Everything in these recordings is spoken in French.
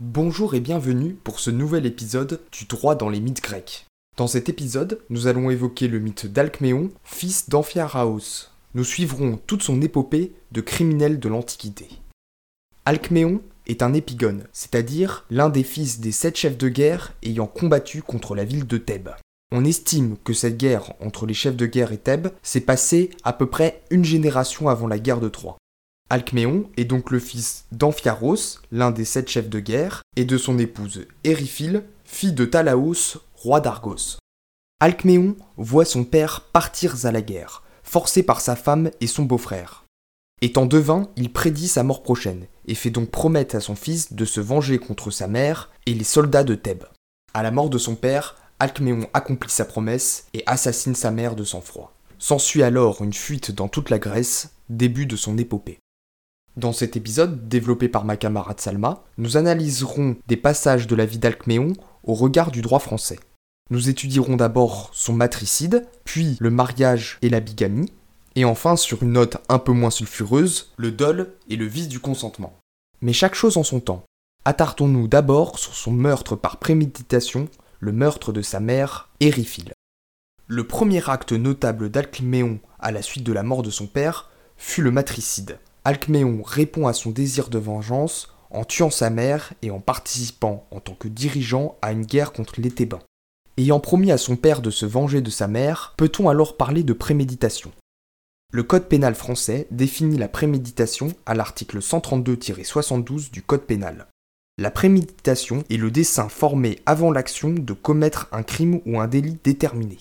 Bonjour et bienvenue pour ce nouvel épisode du droit dans les mythes grecs. Dans cet épisode, nous allons évoquer le mythe d'Alcméon, fils d'Amphiaraos. Nous suivrons toute son épopée de criminel de l'Antiquité. Alcméon est un épigone, c'est-à-dire l'un des fils des sept chefs de guerre ayant combattu contre la ville de Thèbes. On estime que cette guerre entre les chefs de guerre et Thèbes s'est passée à peu près une génération avant la guerre de Troie. Alcméon est donc le fils d'Amphiaros, l'un des sept chefs de guerre, et de son épouse Éryphile, fille de Talaos, roi d'Argos. Alcméon voit son père partir à la guerre, forcé par sa femme et son beau-frère. Étant devin, il prédit sa mort prochaine, et fait donc promettre à son fils de se venger contre sa mère et les soldats de Thèbes. À la mort de son père, Alcméon accomplit sa promesse et assassine sa mère de sang-froid. S'ensuit alors une fuite dans toute la Grèce, début de son épopée. Dans cet épisode, développé par ma camarade Salma, nous analyserons des passages de la vie d'Alcméon au regard du droit français. Nous étudierons d'abord son matricide, puis le mariage et la bigamie, et enfin, sur une note un peu moins sulfureuse, le dol et le vice du consentement. Mais chaque chose en son temps. Attardons-nous d'abord sur son meurtre par préméditation, le meurtre de sa mère, Éryphile. Le premier acte notable d'Alcméon à la suite de la mort de son père fut le matricide. Alcméon répond à son désir de vengeance en tuant sa mère et en participant en tant que dirigeant à une guerre contre les Thébains. Ayant promis à son père de se venger de sa mère, peut-on alors parler de préméditation? Le Code pénal français définit la préméditation à l'article 132-72 du Code pénal. La préméditation est le dessein formé avant l'action de commettre un crime ou un délit déterminé.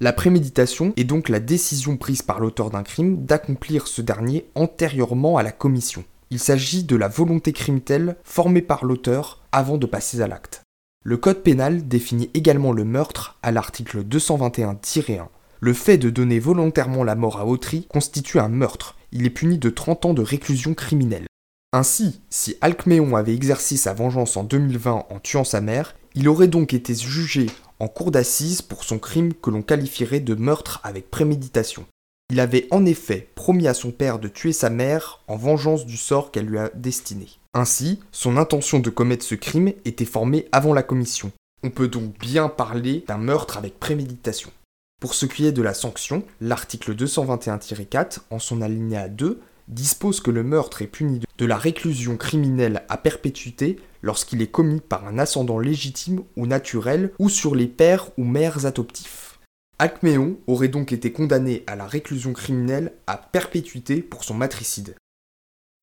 La préméditation est donc la décision prise par l'auteur d'un crime d'accomplir ce dernier antérieurement à la commission. Il s'agit de la volonté criminelle formée par l'auteur avant de passer à l'acte. Le Code pénal définit également le meurtre à l'article 221-1. Le fait de donner volontairement la mort à autrui constitue un meurtre. Il est puni de 30 ans de réclusion criminelle. Ainsi, si Alcméon avait exercé sa vengeance en 2020 en tuant sa mère, il aurait donc été jugé en cour d'assises pour son crime que l'on qualifierait de meurtre avec préméditation. Il avait en effet promis à son père de tuer sa mère en vengeance du sort qu'elle lui a destiné. Ainsi, son intention de commettre ce crime était formée avant la commission. On peut donc bien parler d'un meurtre avec préméditation. Pour ce qui est de la sanction, l'article 221-4, en son alinéa 2, dispose que le meurtre est puni de la réclusion criminelle à perpétuité lorsqu'il est commis par un ascendant légitime ou naturel ou sur les pères ou mères adoptifs. Alcméon aurait donc été condamné à la réclusion criminelle à perpétuité pour son matricide.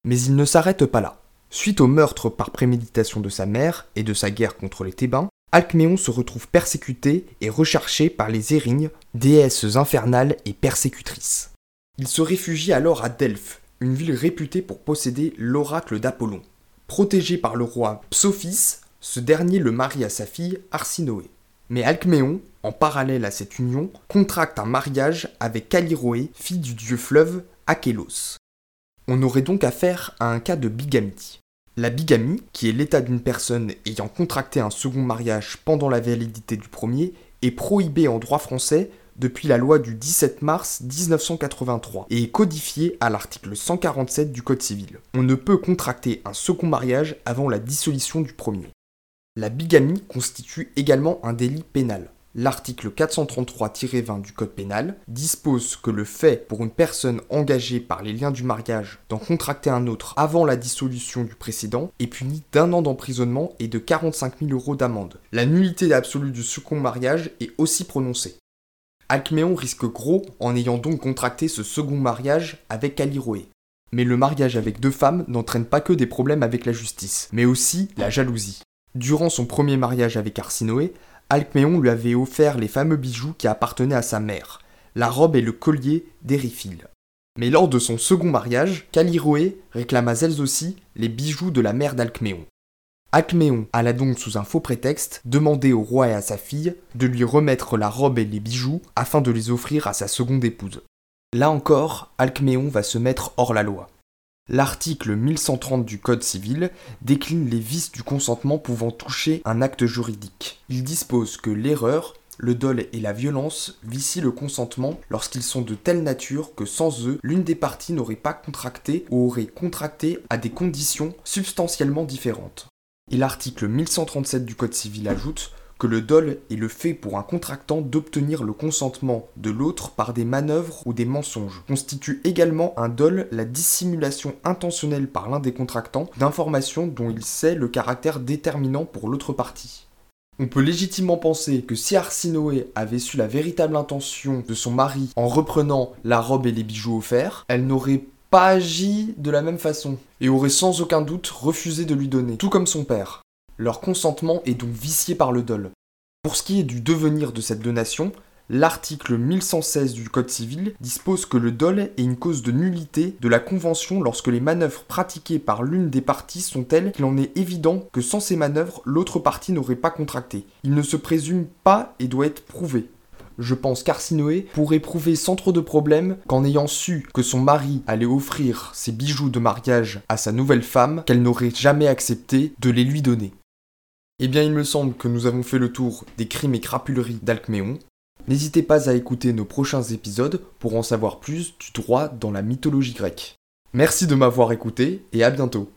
Mais il ne s'arrête pas là. Suite au meurtre par préméditation de sa mère et de sa guerre contre les Thébains, Alcméon se retrouve persécuté et recherché par les Érignes, déesses infernales et persécutrices. Il se réfugie alors à Delphes, une ville réputée pour posséder l'oracle d'Apollon. Protégé par le roi Psophis, ce dernier le marie à sa fille Arsinoé. Mais Alcméon, en parallèle à cette union, contracte un mariage avec Callirhoé, fille du dieu fleuve Achélos. On aurait donc affaire à un cas de bigamie. La bigamie, qui est l'état d'une personne ayant contracté un second mariage pendant la validité du premier, est prohibée en droit français depuis la loi du 17 mars 1983 et est codifié à l'article 147 du Code civil. On ne peut contracter un second mariage avant la dissolution du premier. La bigamie constitue également un délit pénal. L'article 433-20 du Code pénal dispose que le fait pour une personne engagée par les liens du mariage d'en contracter un autre avant la dissolution du précédent est puni d'un an d'emprisonnement et de 45 000 euros d'amende. La nullité absolue du second mariage est aussi prononcée. Alcméon risque gros en ayant donc contracté ce second mariage avec Callirhoé. Mais le mariage avec deux femmes n'entraîne pas que des problèmes avec la justice, mais aussi la jalousie. Durant son premier mariage avec Arsinoé, Alcméon lui avait offert les fameux bijoux qui appartenaient à sa mère, la robe et le collier d'Éryphile. Mais lors de son second mariage, Callirhoé réclama elles aussi les bijoux de la mère d'Alcméon. Alcméon alla donc sous un faux prétexte demander au roi et à sa fille de lui remettre la robe et les bijoux afin de les offrir à sa seconde épouse. Là encore, Alcméon va se mettre hors la loi. L'article 1130 du Code civil décline les vices du consentement pouvant toucher un acte juridique. Il dispose que l'erreur, le dol et la violence vicient le consentement lorsqu'ils sont de telle nature que sans eux, l'une des parties n'aurait pas contracté ou aurait contracté à des conditions substantiellement différentes. Et l'article 1137 du Code civil ajoute que le dol est le fait pour un contractant d'obtenir le consentement de l'autre par des manœuvres ou des mensonges. Constitue également un dol la dissimulation intentionnelle par l'un des contractants d'informations dont il sait le caractère déterminant pour l'autre partie. On peut légitimement penser que si Arsinoé avait su la véritable intention de son mari en reprenant la robe et les bijoux offerts, elle n'aurait pas agi de la même façon et aurait sans aucun doute refusé de lui donner, tout comme son père. Leur consentement est donc vicié par le dol. Pour ce qui est du devenir de cette donation, l'article 1116 du Code civil dispose que le dol est une cause de nullité de la convention lorsque les manœuvres pratiquées par l'une des parties sont telles qu'il en est évident que sans ces manœuvres, l'autre partie n'aurait pas contracté. Il ne se présume pas et doit être prouvé. Je pense qu'Arsinoé pourrait prouver sans trop de problèmes qu'en ayant su que son mari allait offrir ses bijoux de mariage à sa nouvelle femme, qu'elle n'aurait jamais accepté de les lui donner. Eh bien, il me semble que nous avons fait le tour des crimes et crapuleries d'Alcméon. N'hésitez pas à écouter nos prochains épisodes pour en savoir plus du droit dans la mythologie grecque. Merci de m'avoir écouté et à bientôt.